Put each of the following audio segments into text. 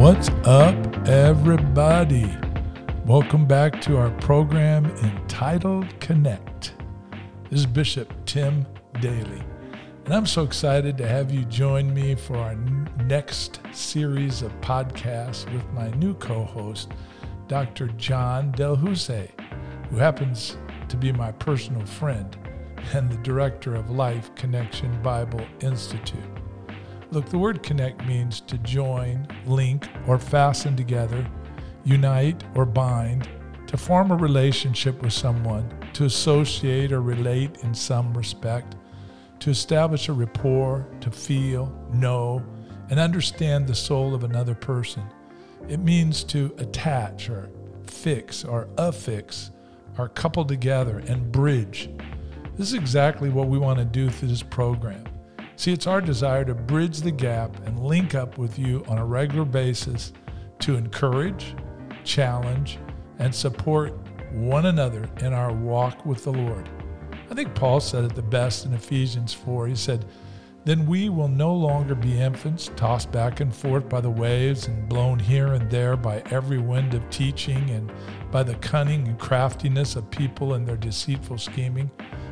What's up, everybody? Welcome back to our program entitled Connect. This is Bishop Tim Daly, and I'm so excited to have you join me for our next series of podcasts with my new co host, Dr. John Del Husse, who happens to be my personal friend and the director of Life Connection Bible Institute. Look, the word connect means to join, link, or fasten together, unite, or bind, to form a relationship with someone, to associate or relate in some respect, to establish a rapport, to feel, know, and understand the soul of another person. It means to attach or fix or affix or couple together and bridge. This is exactly what we want to do through this program. See, it's our desire to bridge the gap and link up with you on a regular basis to encourage, challenge, and support one another in our walk with the Lord. I think Paul said it the best in Ephesians 4. He said, Then we will no longer be infants, tossed back and forth by the waves and blown here and there by every wind of teaching and by the cunning and craftiness of people and their deceitful scheming.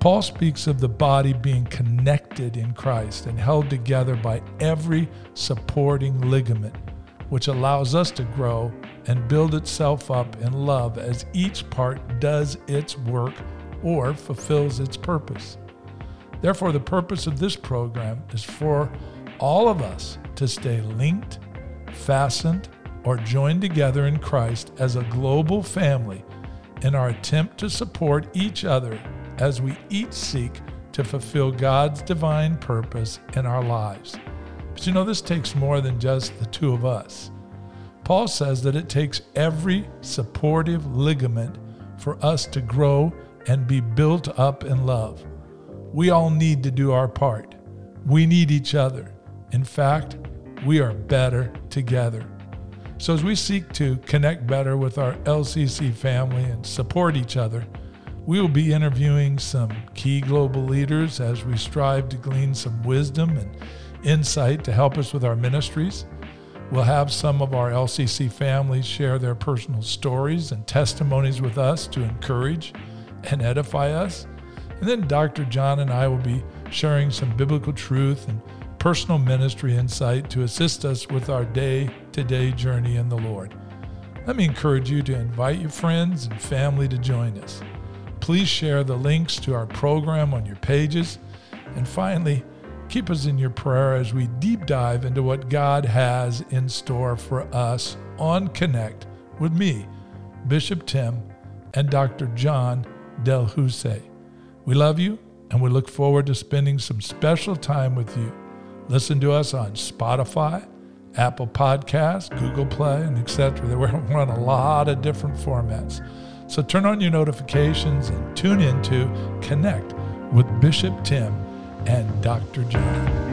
Paul speaks of the body being connected in Christ and held together by every supporting ligament which allows us to grow and build itself up in love as each part does its work or fulfills its purpose. Therefore, the purpose of this program is for all of us to stay linked, fastened, or joined together in Christ as a global family in our attempt to support each other as we each seek to fulfill God's divine purpose in our lives. But you know, this takes more than just the two of us. Paul says that it takes every supportive ligament for us to grow and be built up in love. We all need to do our part. We need each other. In fact, we are better together. So, as we seek to connect better with our LCC family and support each other, we will be interviewing some key global leaders as we strive to glean some wisdom and insight to help us with our ministries. We'll have some of our LCC families share their personal stories and testimonies with us to encourage and edify us. And then Dr. John and I will be sharing some biblical truth and personal ministry insight to assist us with our day to day journey in the Lord. Let me encourage you to invite your friends and family to join us. Please share the links to our program on your pages. And finally, Keep us in your prayer as we deep dive into what God has in store for us on Connect with me, Bishop Tim, and Dr. John Del Husse. We love you and we look forward to spending some special time with you. Listen to us on Spotify, Apple Podcasts, Google Play, and etc. We're on a lot of different formats. So turn on your notifications and tune in to Connect with Bishop Tim and Dr. John.